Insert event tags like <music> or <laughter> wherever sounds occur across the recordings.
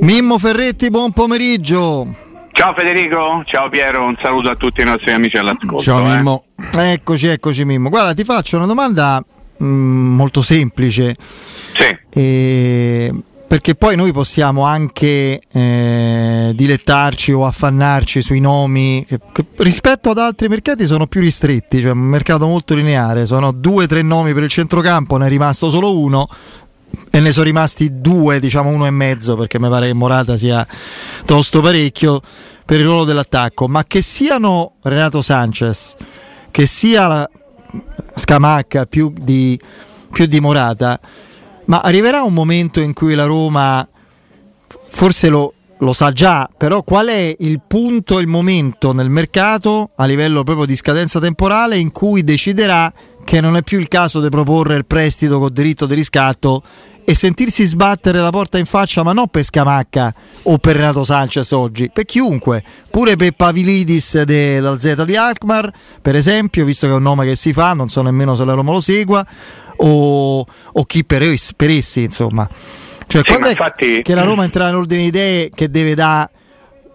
Mimmo Ferretti, buon pomeriggio. Ciao Federico, ciao Piero, un saluto a tutti i nostri amici all'ascolto. Ciao eh. Mimmo. Eccoci, eccoci Mimmo. Guarda, ti faccio una domanda mh, molto semplice. Sì. Eh, perché poi noi possiamo anche eh, dilettarci o affannarci sui nomi che, che rispetto ad altri mercati sono più ristretti, cioè un mercato molto lineare, sono due o tre nomi per il centrocampo, ne è rimasto solo uno e ne sono rimasti due, diciamo uno e mezzo, perché mi pare che Morata sia tosto parecchio per il ruolo dell'attacco, ma che siano Renato Sanchez, che sia Scamacca più di, più di Morata, ma arriverà un momento in cui la Roma forse lo, lo sa già, però qual è il punto, il momento nel mercato a livello proprio di scadenza temporale in cui deciderà che non è più il caso di proporre il prestito con diritto di riscatto e sentirsi sbattere la porta in faccia, ma non per Scamacca o per Renato Sanchez oggi, per chiunque, pure per Pavilidis della Z di Alkmaar, per esempio, visto che è un nome che si fa, non so nemmeno se la Roma lo segua, o, o chi per, es- per essi, insomma. Cioè, Sì, quando è infatti- che la Roma entra nell'ordine di idee che deve dare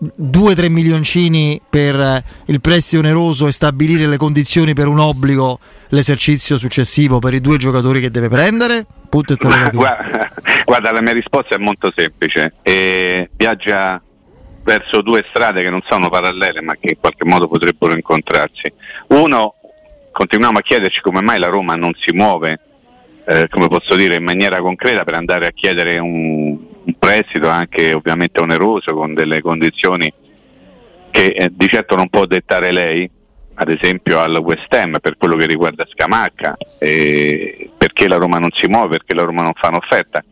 2-3 milioncini per eh, il prestito oneroso e stabilire le condizioni per un obbligo l'esercizio successivo per i due giocatori che deve prendere? Punto. Guarda, <laughs> guarda, la mia risposta è molto semplice. E viaggia verso due strade che non sono parallele ma che in qualche modo potrebbero incontrarsi. Uno, continuiamo a chiederci come mai la Roma non si muove, eh, come posso dire, in maniera concreta per andare a chiedere un, un prestito anche ovviamente oneroso con delle condizioni che eh, di certo non può dettare lei, ad esempio al West Ham per quello che riguarda Scamacca, eh, perché la Roma non si muove, perché la Roma non fa un'offerta.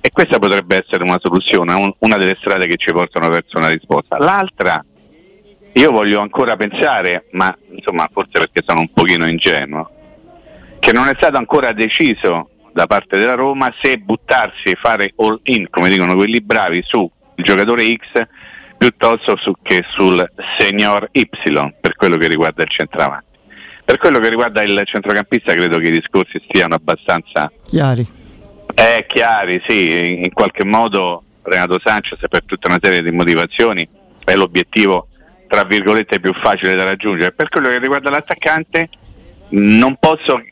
E questa potrebbe essere una soluzione, un- una delle strade che ci portano verso una risposta. L'altra, io voglio ancora pensare, ma insomma forse perché sono un pochino ingenuo, che non è stato ancora deciso da parte della Roma se buttarsi e fare all in, come dicono quelli bravi, sul giocatore X piuttosto su- che sul senior Y per quello che riguarda il centravanti. Per quello che riguarda il centrocampista credo che i discorsi stiano abbastanza Chiari. eh, chiari, sì, in qualche modo Renato Sanchez per tutta una serie di motivazioni è l'obiettivo tra virgolette più facile da raggiungere. Per quello che riguarda l'attaccante non posso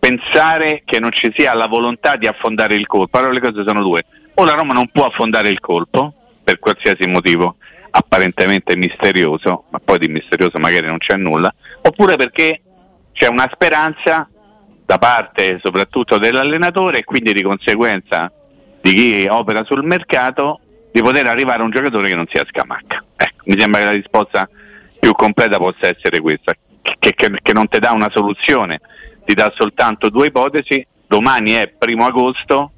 pensare che non ci sia la volontà di affondare il colpo. Allora le cose sono due. O la Roma non può affondare il colpo per qualsiasi motivo apparentemente misterioso, ma poi di misterioso magari non c'è nulla, oppure perché c'è una speranza da parte soprattutto dell'allenatore e quindi di conseguenza di chi opera sul mercato di poter arrivare a un giocatore che non sia scamacca. Ecco, mi sembra che la risposta più completa possa essere questa, che, che- che non ti dà una soluzione, ti dà soltanto due ipotesi, domani è primo agosto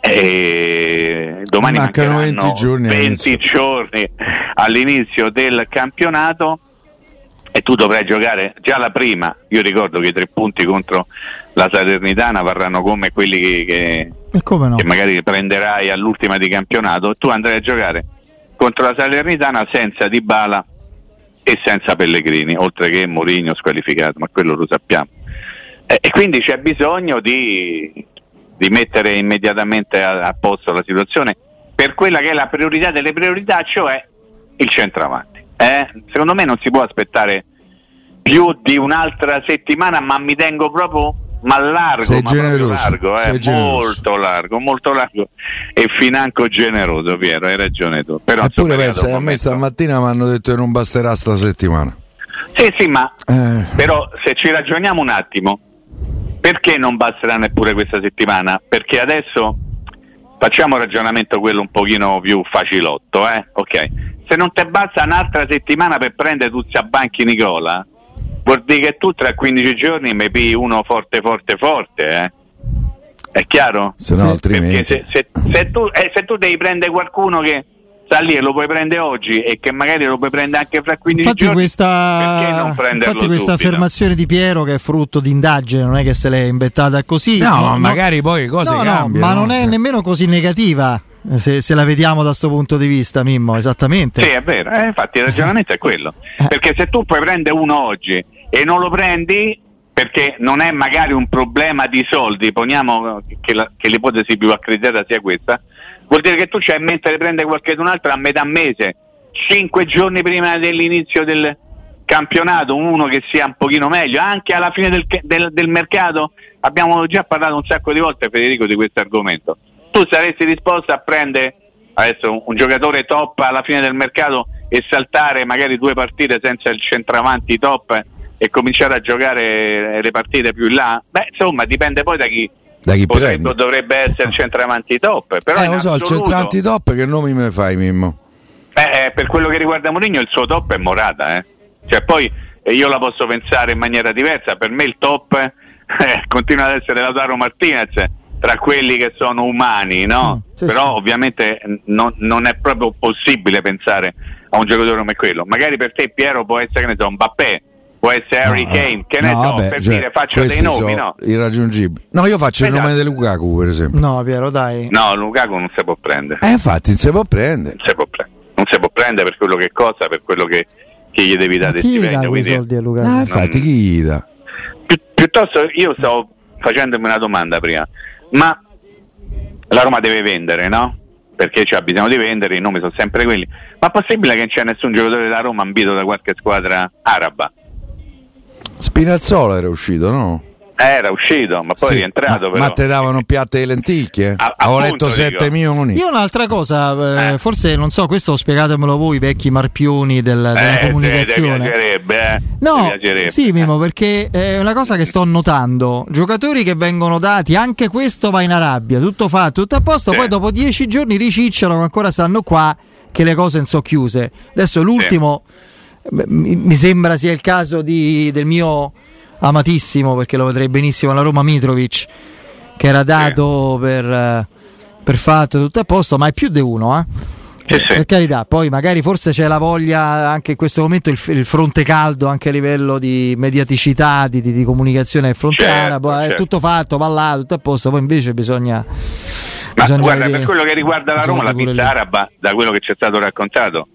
e domani Mancano mancheranno 20 giorni 20 all'inizio. giorni all'inizio del campionato e tu dovrai giocare già la prima. Io ricordo che i tre punti contro la Salernitana varranno come quelli che, che- come no? che magari prenderai all'ultima di campionato. Tu andrai a giocare contro la Salernitana senza Dybala e senza Pellegrini, oltre che Mourinho squalificato, ma quello lo sappiamo. E, e quindi c'è bisogno di, di mettere immediatamente a, a posto la situazione per quella che è la priorità delle priorità, cioè il centravanti. Eh? Secondo me non si può aspettare più di un'altra settimana, ma mi tengo proprio ma largo, Sei ma generoso, largo, eh? molto largo, molto largo e financo generoso, Piero, hai ragione tu. Però, Eppure pensa, a me stamattina mi hanno detto che non basterà sta settimana. Sì, sì, ma Eh, però se ci ragioniamo un attimo, perché non basterà neppure questa settimana? Perché adesso facciamo un ragionamento quello un pochino più facilotto, eh? Ok. Se non ti basta un'altra settimana per prendere tutti a banchi Nicola, vuol dire che tu tra 15 giorni mi pigli uno forte forte forte, eh? È chiaro? se no altrimenti... Perché se, se- se tu, eh, se tu devi prendere qualcuno che sta lì e lo puoi prendere oggi e che magari lo puoi prendere anche fra 15 Infatti giorni, questa, perché non prenderlo infatti questa subito? affermazione di Piero che è frutto di indagine, non è che se l'è inventata così. No, ma magari poi le cose no, no, cambiano, ma non è cioè. nemmeno così negativa se, se la vediamo da questo punto di vista, Mimmo, esattamente. Sì, è vero, eh, infatti il ragionamento è quello. Eh. Perché se tu puoi prendere uno oggi e non lo prendi perché non è magari un problema di soldi, poniamo che, la- che l'ipotesi più accreditata sia questa, vuol dire che tu c'hai in mente di prendere qualcun altro a metà mese, cinque giorni prima dell'inizio del campionato, uno che sia un pochino meglio, anche alla fine del, del, del mercato, abbiamo già parlato un sacco di volte Federico di questo argomento, tu saresti disposto a prendere adesso un, un giocatore top alla fine del mercato e saltare magari due partite senza il centravanti top e cominciare a giocare le partite più in là? Beh, insomma, dipende poi da chi, da chi prende. dovrebbe essere il centravanti top. Però Eh, lo so, il centravanti top che nomi me fai, Mimmo? eh, per quello che riguarda Mourinho il suo top è Morata, eh. Cioè poi eh, io la posso pensare in maniera diversa, per me il top <laughs> eh, continua ad essere Lautaro Martinez tra quelli che sono umani, no? Sì, sì, Però sì. ovviamente non, non è proprio possibile pensare a un giocatore come quello. Magari per te Piero può essere che ne so, Mbappé, può essere Harry No, Kane, che ne no, so, vabbè, per cioè, dire faccio dei nomi, no? Irraggiungibili. No, io faccio il Esatto. nome di Lukaku, per esempio. No, Piero, dai. No, Lukaku non si può prendere. Eh, infatti, non si può prendere. Non si può prendere. Non si può prendere per quello che costa, per quello che, che gli devi Ma dare chi gli dà quei soldi a Luca? Ah, infatti, chi gli dà? Pi- piuttosto io stavo facendomi una domanda prima, ma la Roma deve vendere, no? Perché c'ha bisogno di vendere, i nomi sono sempre quelli. Ma è possibile che non c'è nessun giocatore della Roma ambito da qualche squadra araba? Spinazzola era uscito, no? Eh, Era uscito, ma poi Sì, è rientrato ma, però. ma te davano piatte di lenticchie? A- Avevo letto 7 dico. milioni. Io un'altra cosa, eh, Eh. forse non so, questo spiegatemelo voi, vecchi marpioni del- della Eh, Ti comunicazione. piacerebbe, eh? No, Ti piacerebbe. sì Mimo, perché è una cosa che sto notando, giocatori che vengono dati, anche questo va in Arabia, tutto fatto, tutto a posto, Sì. poi dopo dieci giorni ricicciano che ancora stanno qua, che le cose non sono chiuse. Adesso l'ultimo, beh, mi, sembra sia il caso di- del mio amatissimo, perché lo vedrei benissimo alla Roma Mitrovic, che era dato per, eh, per fatto, tutto a posto, ma è più di uno, eh. Sì, sì. Per carità, poi magari forse c'è la voglia anche in questo momento il, il fronte caldo anche a livello di mediaticità, di, di- di comunicazione del fronte Certo, arabo, è certo. tutto fatto, va là, tutto a posto, poi invece bisogna... Ma bisogna guarda, vedere- per quello che riguarda la Roma, la pista araba, da quello che ci è stato raccontato,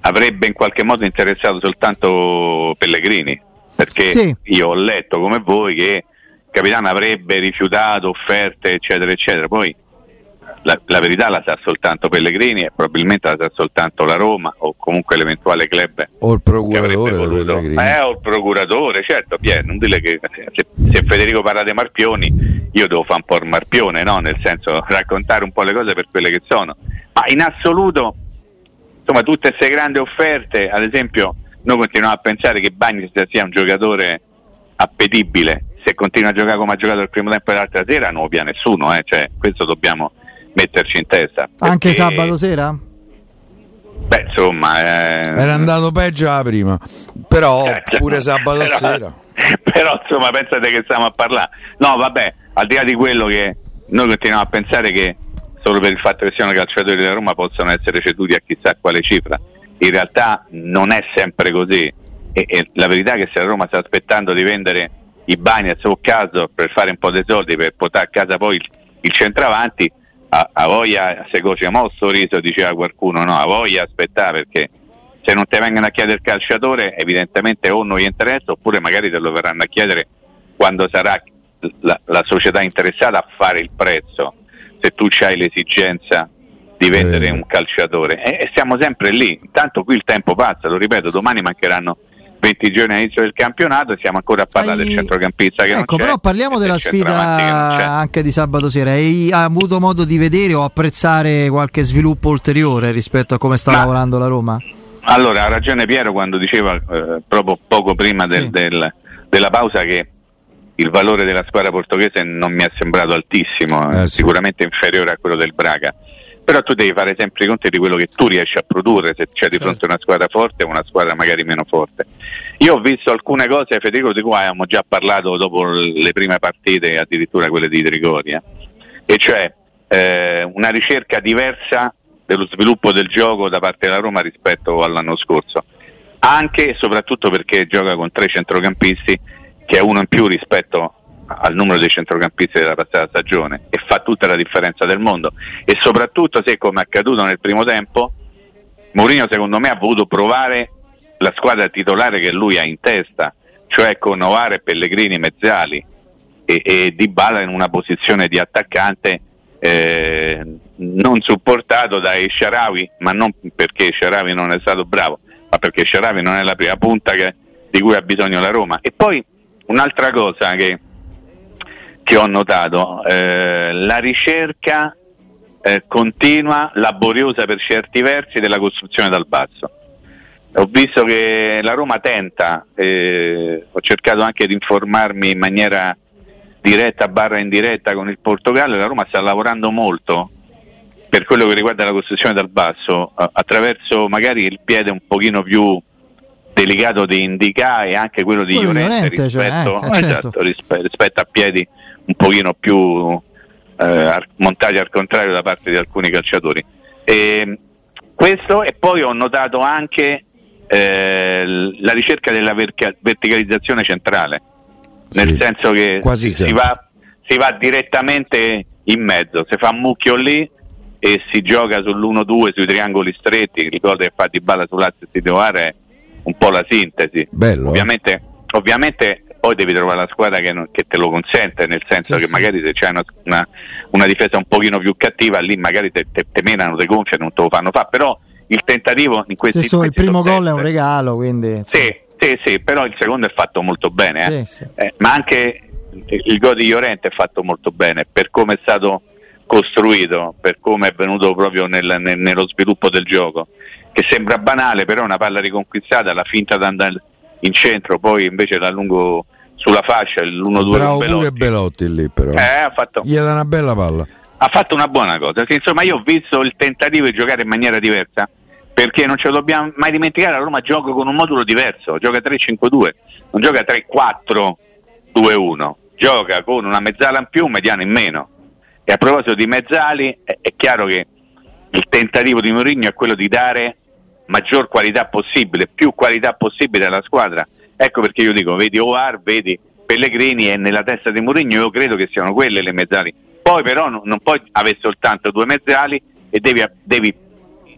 avrebbe in qualche modo interessato soltanto Pellegrini. Perché Sì. io ho letto come voi che il capitano avrebbe rifiutato offerte, eccetera, eccetera. Poi la, la verità la sa soltanto Pellegrini e probabilmente la sa soltanto la Roma o comunque l'eventuale club O il che procuratore avrebbe di voluto. Pellegrini. Eh, o il procuratore, certo, Pier, non dire che se, se Federico parla dei marpioni, io devo fare un po' il marpione, no? Nel senso raccontare un po' le cose per quelle che sono. Ma in assoluto, insomma, tutte queste grandi offerte, ad esempio, noi continuiamo a pensare che Bagni sia un giocatore appetibile. Se continua a giocare come ha giocato il primo tempo e l'altra sera non lo pia nessuno, eh? cioè, questo dobbiamo metterci in testa. Anche Perché- sabato sera? Beh, insomma, eh, Era andato peggio la prima. Però Certo. pure sabato Però- sera. <laughs> Però insomma pensate che stiamo a parlare. No, vabbè, al di là di quello che noi continuiamo a pensare che solo per il fatto che siano calciatori della Roma possono essere ceduti a chissà quale cifra. In realtà non è sempre così. E, e la verità è che se la Roma sta aspettando di vendere i Bagnets o caso per fare un po' dei soldi per portare a casa poi il, il centravanti, a, a voglia se coce mo sorriso diceva qualcuno, no, a voglia aspettare perché se non ti vengono a chiedere il calciatore evidentemente o non gli interessa oppure magari te lo verranno a chiedere quando sarà la, la società interessata a fare il prezzo se tu hai l'esigenza di vendere Vende. un calciatore e, e siamo sempre lì intanto qui il tempo passa lo ripeto domani mancheranno 20 giorni all'inizio del campionato e siamo ancora a parlare Hai- del centrocampista che Ecco, però parliamo della del sfida anche di sabato sera. Hai avuto modo di vedere o apprezzare qualche sviluppo ulteriore rispetto a come sta Ma- lavorando la Roma? Allora, ha ragione Piero quando diceva eh, proprio poco prima del- Sì. del- della pausa che il valore della squadra portoghese non mi è sembrato altissimo, Eh, eh, sì. sicuramente inferiore a quello del Braga. Però tu devi fare sempre i conti di quello che tu riesci a produrre se c'è di Certo. fronte una squadra forte o una squadra magari meno forte. Io ho visto alcune cose, Federico, di cui abbiamo già parlato dopo le prime partite, addirittura quelle di Trigoria, e cioè eh, una ricerca diversa dello sviluppo del gioco da parte della Roma rispetto all'anno scorso, anche e soprattutto perché gioca con tre centrocampisti, che è uno in più rispetto al numero dei centrocampisti della passata stagione e fa tutta la differenza del mondo e soprattutto se come è accaduto nel primo tempo Mourinho secondo me ha voluto provare la squadra titolare che lui ha in testa cioè con Novare, Pellegrini, Mezzali e, e Dybala in una posizione di attaccante eh, non supportato da Sharawi, ma non perché Sharawi non è stato bravo, ma perché Sharawi non è la prima punta che, di cui ha bisogno la Roma. E poi un'altra cosa che, che ho notato, eh, la ricerca eh, continua, laboriosa per certi versi, della costruzione dal basso. Ho visto che la Roma tenta, eh, ho cercato anche di informarmi in maniera diretta barra indiretta con il Portogallo, la Roma sta lavorando molto per quello che riguarda la costruzione dal basso, attraverso magari il piede un pochino più delicato di Indica e anche quello di Quello Llorente cioè, rispetto, eh, certo. esatto, rispe- rispetto a piedi un pochino più eh, montati al contrario da parte di alcuni calciatori. E, questo e poi ho notato anche eh, la ricerca della verca- verticalizzazione centrale, nel Sì, senso che si va, si va direttamente in mezzo, si fa un mucchio lì e si gioca sull'1-2 sui triangoli stretti, gol che fa di balla sull'asse Titoare un po' la sintesi. Bello. eh? Ovviamente, ovviamente poi devi trovare la squadra che, non- che te lo consente, nel senso Sì, che sì. magari se c'è una, una- una difesa un pochino più cattiva, lì magari te, te, te menano, te gonfiano, non te lo fanno fare, però il tentativo in questi solo il primo gol è un regalo, quindi Sì, sì, sì, però il secondo è fatto molto bene, eh. Sì, sì. Eh, ma anche il gol di Llorente è fatto molto bene per come è stato costruito, per come è venuto proprio nel- nel- nello sviluppo del gioco, che sembra banale, però è una palla riconquistata, la finta di andare in centro, poi invece la lungo sulla fascia, l'1-2 Bravo con pure Belotti. Belotti lì però. Eh, ha fatto, Gli dà una bella palla. ha fatto una buona cosa. Sì, Insomma, io ho visto il tentativo di giocare in maniera diversa perché non ce lo dobbiamo mai dimenticare. La Roma gioca con un modulo diverso, gioca 3-5-2, non gioca 3-4-2-1, gioca con una mezzala in più, un mediano in meno. E a proposito di mezzali, è, è chiaro che il tentativo di Mourinho è quello di dare maggior qualità possibile, più qualità possibile alla squadra. Ecco perché io dico, vedi Oar, vedi Pellegrini e nella testa di Mourinho io credo che siano quelle le mezzali. Poi però non, non puoi avere soltanto due mezzali e devi, devi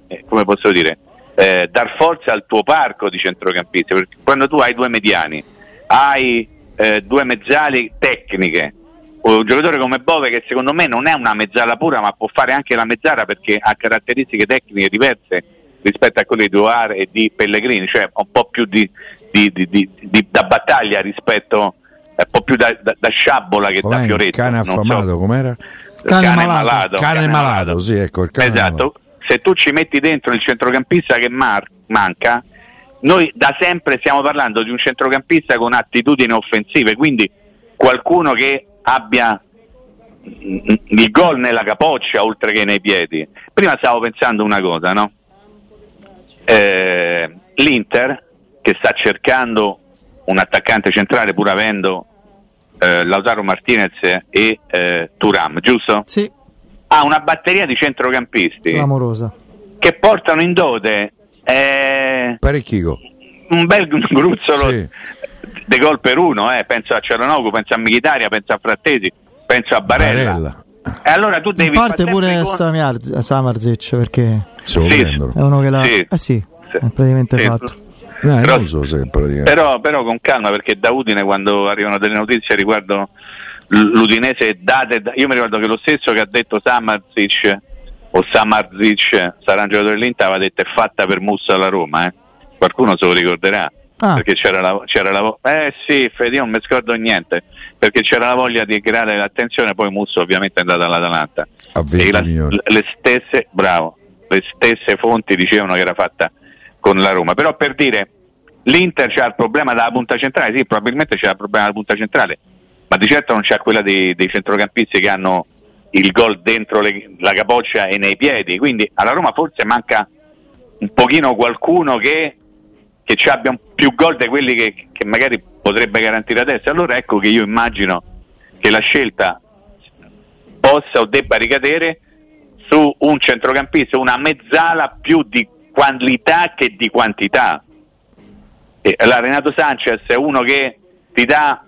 eh, come posso dire, eh, dar forza al tuo parco di centrocampisti, perché quando tu hai due mediani, hai eh, due mezzali tecniche, un giocatore come Bove che secondo me non è una mezzala pura ma può fare anche la mezzala perché ha caratteristiche tecniche diverse rispetto a quelle di Oar e di Pellegrini, cioè un po' più di, di- di- di- di- da battaglia rispetto un po' più da, da- da sciabola che da Com'è? Il fioretto. cane non so. affamato, com'era? Cane malato. Cane malato, sì, ecco, il cane esatto. malato. Se tu ci metti dentro il centrocampista che mar- manca, noi da sempre stiamo parlando di un centrocampista con attitudini offensive, quindi qualcuno che abbia mm, il gol nella capoccia oltre che nei piedi. Prima stavo pensando una cosa, no? Eh, L'Inter che sta cercando un attaccante centrale pur avendo eh, Lautaro Martinez e eh, Turam, giusto? Sì, ha una batteria di centrocampisti clamorosa. che portano in dote eh, Parecchico. un bel gruzzolo Sì. di gol per uno, eh. penso a Cialanoglu, penso a Michitaria, penso a Frattesi, penso a Barella. Barella. E allora tu In devi parte far pure Samiarz- Samarzic perché Sì. è uno che l'ha... Sì. Eh sì, Sì. è praticamente Sì. fatto. Eh, Però- so se praticamente. Però, però con calma perché da Udine quando arrivano delle notizie riguardo l'Udinese date, io mi ricordo che lo stesso che ha detto Samarzic o Samarzic sarà un giocatore dell'Inter aveva detto è fatta per Musso alla Roma eh. qualcuno se lo ricorderà Ah. perché c'era la, c'era la eh sì Fede io non mi scordo niente. Perché c'era la voglia di creare l'attenzione poi Musso ovviamente è andato all'Atalanta A 20 la- le stesse bravo le stesse fonti dicevano che era fatta con la Roma. Però per dire l'Inter c'ha il problema della punta centrale sì probabilmente c'è il problema della punta centrale ma di certo non c'è quella dei, dei centrocampisti che hanno il gol dentro le- la capoccia e nei piedi. Quindi alla Roma forse manca un pochino qualcuno che, che ci abbia più gol di quelli che, che magari potrebbe garantire adesso allora ecco che io immagino che la scelta possa o debba ricadere su un centrocampista, una mezzala più di qualità che di quantità. E allora Renato Sanchez è uno che ti dà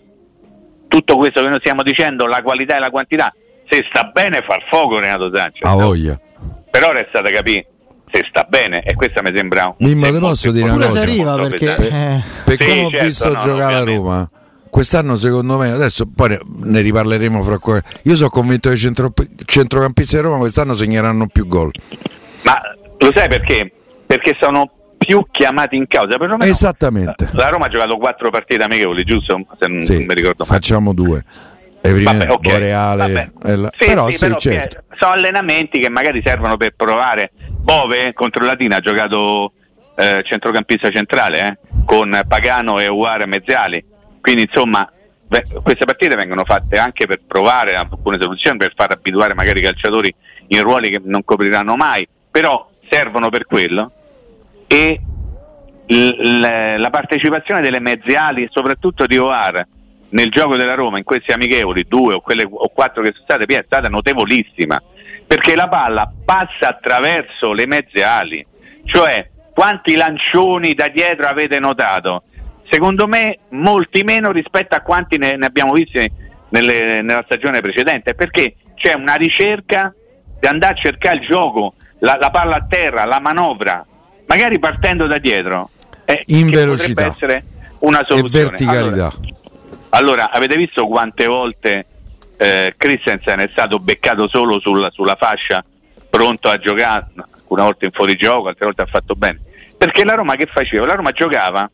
tutto questo che noi stiamo dicendo, la qualità e la quantità. Se sta bene fa il fuoco Renato Sanchez, A voglia. però resta da capire se sta bene e questa mi sembra un Mimmo, te posso dire una Pure cosa? se arriva perché... eh, Per Sì, come ho certo, visto no, giocare a. Roma, quest'anno secondo me, adesso poi ne, riparleremo fra qualche... Io sono convinto che i centro, centrocampisti di Roma quest'anno segneranno più gol. Ma lo sai perché? Perché sono più chiamati in causa. Perlomeno Esattamente. La Roma ha giocato quattro partite amichevoli, giusto? Se non Sì, mi ricordo male. facciamo due. Vabbè, ok, Boreale, vabbè. e la- Sì, però sì, sì, però, certo. eh, sono allenamenti che magari servono per provare. Bove contro Latina ha giocato eh, centrocampista centrale eh, con Pagano e Uare Mezziali. Quindi insomma beh, queste partite vengono fatte anche per provare alcune soluzioni, per far abituare magari i calciatori in ruoli che non copriranno mai, però servono per quello. E l- la partecipazione delle mezziali, soprattutto di Oar, nel gioco della Roma, in questi amichevoli, due o quelle o quattro che sono state, è stata notevolissima, perché la palla passa attraverso le mezze ali, cioè quanti lancioni da dietro avete notato? Secondo me molti meno rispetto a quanti ne, ne abbiamo visti nelle- nella stagione precedente, perché c'è una ricerca di andare a cercare il gioco, la, la palla a terra, la manovra, magari partendo da dietro. eh, In che velocità. Potrebbe essere una E soluzione. verticalità. Allora, allora, avete visto quante volte eh, Christensen è stato beccato solo sul- sulla fascia, pronto a giocare, alcune volte in fuorigioco, altre volte ha fatto bene. Perché la Roma che faceva? La Roma giocava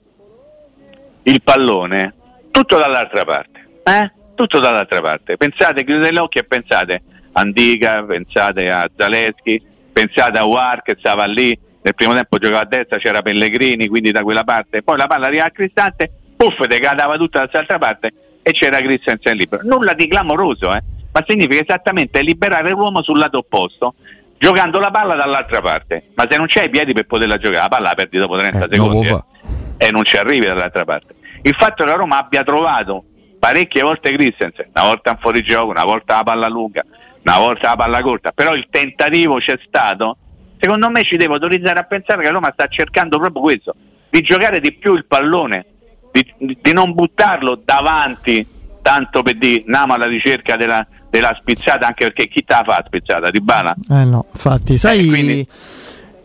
il pallone tutto dall'altra parte, eh? Tutto dall'altra parte. Pensate, chiudete gli occhi e pensate a Andica, pensate a Zaleschi, pensate a War che stava lì, nel primo tempo giocava a destra, c'era Pellegrini, quindi da quella parte, poi la palla arriva al Cristante, puff, decadava tutta dall'altra parte e c'era Christensen libero. Nulla di clamoroso, eh? ma significa esattamente liberare l'uomo sul lato opposto, giocando la palla dall'altra parte. Ma se non c'hai i piedi per poterla giocare, la palla la perdi dopo 30 Eh, secondi eh, e non ci arrivi dall'altra parte. Il fatto che la Roma abbia trovato parecchie volte Christensen, una volta in fuorigioco, una volta la palla lunga, una volta la palla corta, però il tentativo c'è stato, secondo me ci deve autorizzare a pensare che la Roma sta cercando proprio questo, di giocare di più il pallone, di, di non buttarlo davanti, tanto per dire andiamo alla ricerca della, della spizzata, anche perché chi te la fa la spizzata? Di Bala? Eh no, infatti, sai, quindi-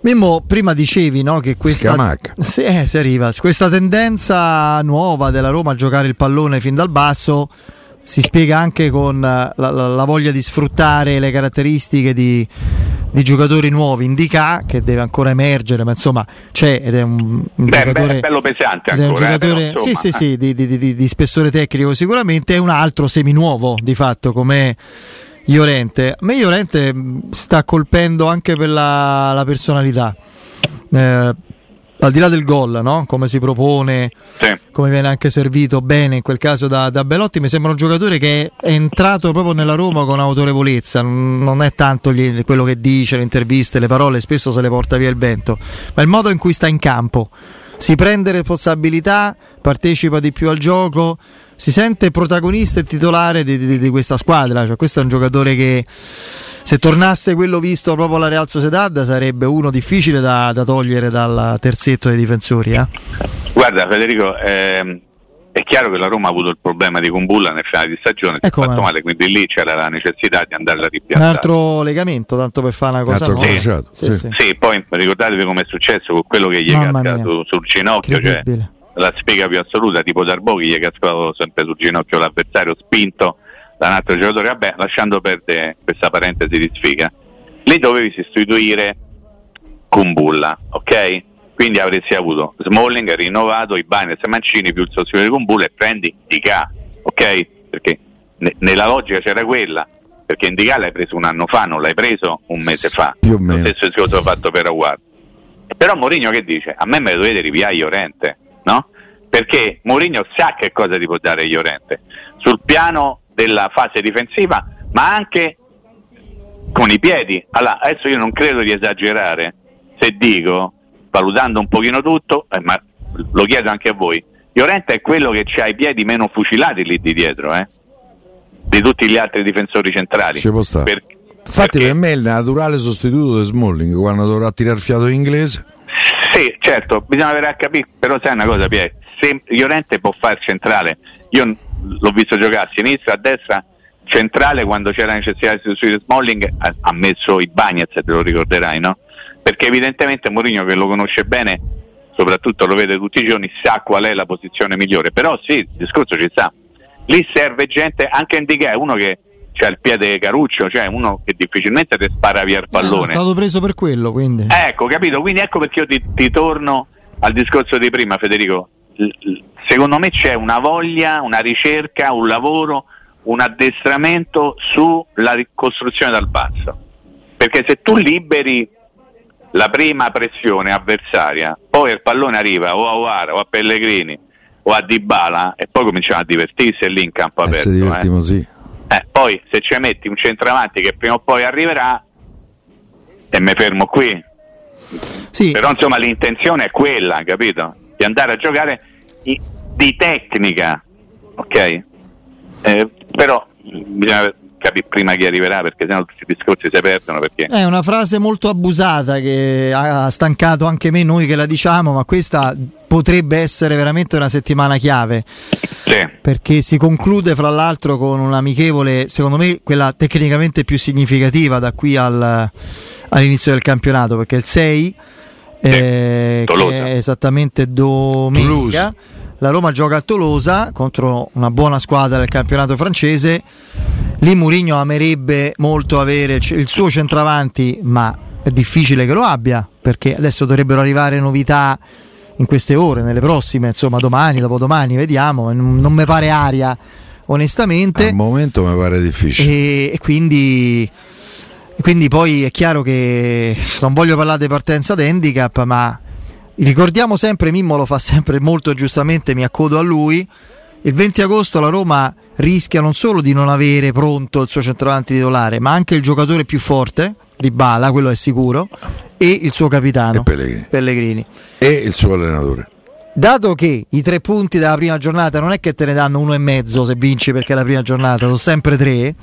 Mimmo, prima dicevi no, che questa. Sì, eh, si arriva. questa tendenza nuova della Roma a giocare il pallone fin dal basso si spiega anche con eh, la, la- la voglia di sfruttare le caratteristiche di, di giocatori nuovi. Indica che deve ancora emergere, ma insomma c'è ed è un, un Beh, giocatore. bello pesante ed è un ancora, eh, giocatore però, sì, sì, sì, di, di- di- di spessore tecnico sicuramente. È un altro seminuovo di fatto come Iorente. A me Iorente mh, sta colpendo anche per la, la personalità. Eh, al di là del gol, no? come si propone, Sì. come viene anche servito bene in quel caso da, da Belotti, mi sembra un giocatore che è entrato proprio nella Roma con autorevolezza, non è tanto gli- quello che dice, le interviste, le parole, spesso se le porta via il vento, ma il modo in cui sta in campo. Si prende responsabilità, partecipa di più al gioco, si sente protagonista e titolare di, di- di questa squadra. Cioè, questo è un giocatore che se tornasse quello visto proprio alla Real Sociedad sarebbe uno difficile da, da togliere dal terzetto dei difensori. eh. Guarda Federico, ehm, è chiaro che la Roma ha avuto il problema di Kumbulla nel finale di stagione, si è Ecco, fatto ma- male, quindi lì c'era la necessità di andarla a Un ripiazzare. altro legamento, tanto per fare una cosa nuova. Sì, sì. sì. Sì, poi ricordatevi come è successo con quello che gli è cascato mia. sul ginocchio, cioè. La spiega più assoluta, tipo Darbo che gli è cascato sempre sul ginocchio l'avversario, spinto da un altro giocatore, vabbè, lasciando perdere questa parentesi di sfiga. Lì dovevi sostituire Kumbulla, ok? Quindi avresti avuto Smalling rinnovato, Ibanez e Mancini più il sostituto di Kumbulla e prendi Dica, ok? Perché ne- nella logica c'era quella, perché Indica l'hai preso un anno fa, non l'hai preso un mese fa. più o meno. Lo stesso discorso fatto per Aguard. Però Mourinho che dice? A me me lo dovete ripiare Iorente, no? Perché Mourinho sa che cosa ti può dare Iorente sul piano della fase difensiva, ma anche con i piedi. Allora, adesso io non credo di esagerare se dico, valutando un pochino tutto, eh, ma lo chiedo anche a voi, Iorente è quello che ha i piedi meno fucilati lì di dietro, eh? di tutti gli altri difensori centrali. Ci può stare. Per- Infatti perché- per me è il naturale sostituto di Smalling quando dovrà tirare fiato in inglese. Sì, certo, bisogna avere a capire, però sai una cosa Pier, se Llorente può fare centrale, io l'ho visto giocare a sinistra, a destra, centrale quando c'era necessità di sostituire Smalling ha, ha messo i Bagnets, te lo ricorderai, no? Perché evidentemente Mourinho che lo conosce bene, soprattutto lo vede tutti i giorni, sa qual è la posizione migliore, però sì, il discorso ci sta, lì serve gente, anche Indica è uno che c'ha il piede caruccio, cioè uno che difficilmente ti spara via il pallone. Eh, è stato preso per quello, quindi. Ecco, capito? Quindi ecco perché io ti, ti torno al discorso di prima, Federico. Secondo me c'è una voglia, una ricerca, un lavoro, un addestramento sulla ricostruzione dal basso. Perché se tu liberi la prima pressione avversaria, poi il pallone arriva o a Oara o a Pellegrini o a Dybala e poi cominciamo a divertirsi lì in campo Eh, aperto. se divertimo, eh. sì. Eh, poi se ci metti un centravanti che prima o poi arriverà e mi fermo qui. Sì, Però insomma l'intenzione è quella, capito? Di andare a giocare di tecnica, ok? Eh, però bisogna capire prima chi arriverà perché sennò tutti i discorsi si perdono perché è una frase molto abusata che ha stancato anche me, noi che la diciamo, ma questa potrebbe essere veramente una settimana chiave. sì, perché si conclude fra l'altro con un'amichevole, secondo me quella tecnicamente più significativa da qui al- all'inizio del campionato, perché il 6 eh, che è esattamente domenica. Toulouse. La Roma gioca a Tolosa contro una buona squadra del campionato francese. Lì Mourinho amerebbe molto avere il suo centravanti, ma è difficile che lo abbia perché adesso dovrebbero arrivare novità in queste ore, nelle prossime, insomma domani, dopodomani, vediamo. Non, non mi pare aria, onestamente. Al momento mi pare difficile. E, e quindi, quindi poi è chiaro che non voglio parlare di partenza d'handicap, ma ricordiamo sempre, Mimmo lo fa sempre molto giustamente, mi accodo a lui. Il 20 agosto la Roma rischia non solo di non avere pronto il suo centravanti titolare, ma anche il giocatore più forte di Bala, quello è sicuro, e il suo capitano E Pellegrini. Pellegrini. E il suo allenatore. Dato che i tre punti della prima giornata non è che te ne danno uno e mezzo se vinci perché è la prima giornata, sono sempre tre.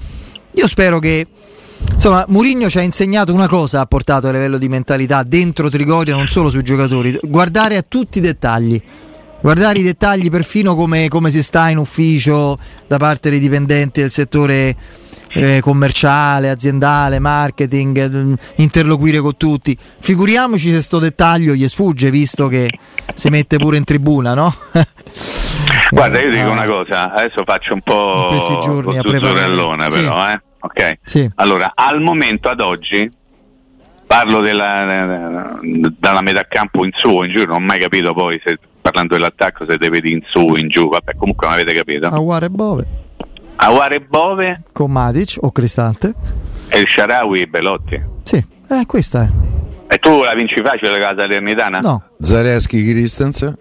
Io spero che insomma Mourinho ci ha insegnato una cosa, ha portato a livello di mentalità dentro Trigoria, non solo sui giocatori, guardare a tutti i dettagli. Guardare i dettagli perfino come, come si sta in ufficio da parte dei dipendenti del settore eh, commerciale, aziendale, marketing, eh, interloquire con tutti. Figuriamoci se sto dettaglio gli sfugge, visto che si mette pure in tribuna, no? Guarda, io dico Ah, una cosa, adesso faccio un In po' questi giorni a preparare. però, eh? Ok. Sì. Allora, al momento ad oggi parlo della, dalla metà campo in su o in giù, non ho mai capito poi se parlando dell'attacco se te vedi in su o in giù, vabbè, comunque non avete capito. Aguare e Bove Aware Bove con Matic o Cristante. e il Sharawi Belotti. Sì, eh, questa è. E tu la vinci facile la Salernitana? No, Zareschi Christensen.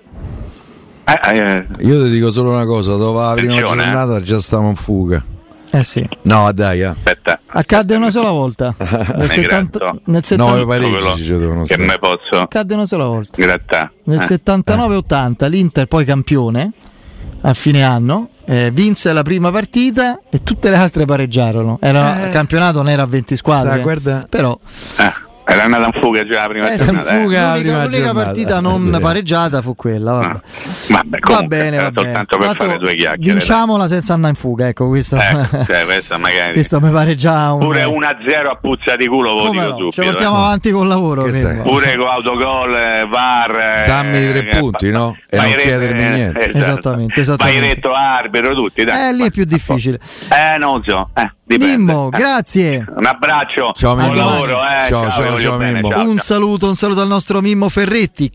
Eh, eh, Io ti dico solo una cosa, dopo la prima eh. giornata già stiamo in fuga. Eh sì. No, dai, eh. aspetta. Accadde una sola volta. <laughs> Nel, Ne 70, gratto. nel 70 Nove pareggi quello ci devono che stare. me posso accadde una sola volta. grattare. Nel Eh. 79-80 l'Inter poi campione a fine anno eh, vinse la prima partita e tutte le altre pareggiarono. Era, Eh. Il campionato non era a 20 squadre, Sta, guarda. però Eh, era andata in fuga già la prima eh, giornata. eh. fuga. la l'unica, prima l'unica giornata. partita non pareggiata fu quella. Vabbè. Ah. Vabbè, Va comunque, bene, era va bene. soltanto per Tanto fare due chiacchiere. Vinciamola senza andare in fuga, ecco questo. dai. Eh, cioè, questa magari questo mi pare già un pure 1-0 a puzza di culo lo Come dico no? subito. Ci portiamo eh. avanti col lavoro. Pure con autogol, eh, VAR. eh, Dammi i tre eh, punti, fa- no? E non re- chiedermi eh, niente. esatto. Esattamente, esattamente. Fai retto arbitro, tutti. Dai. Eh, lì è più difficile. Eh, non so. Eh, dipende. Mimmo, Eh. grazie. Un abbraccio. Ciao, Buon Mimmo. lavoro, eh. Ciao, ciao, ciao, bene, Mimmo. ciao, Un ciao. saluto, un saluto al nostro Mimmo Ferretti.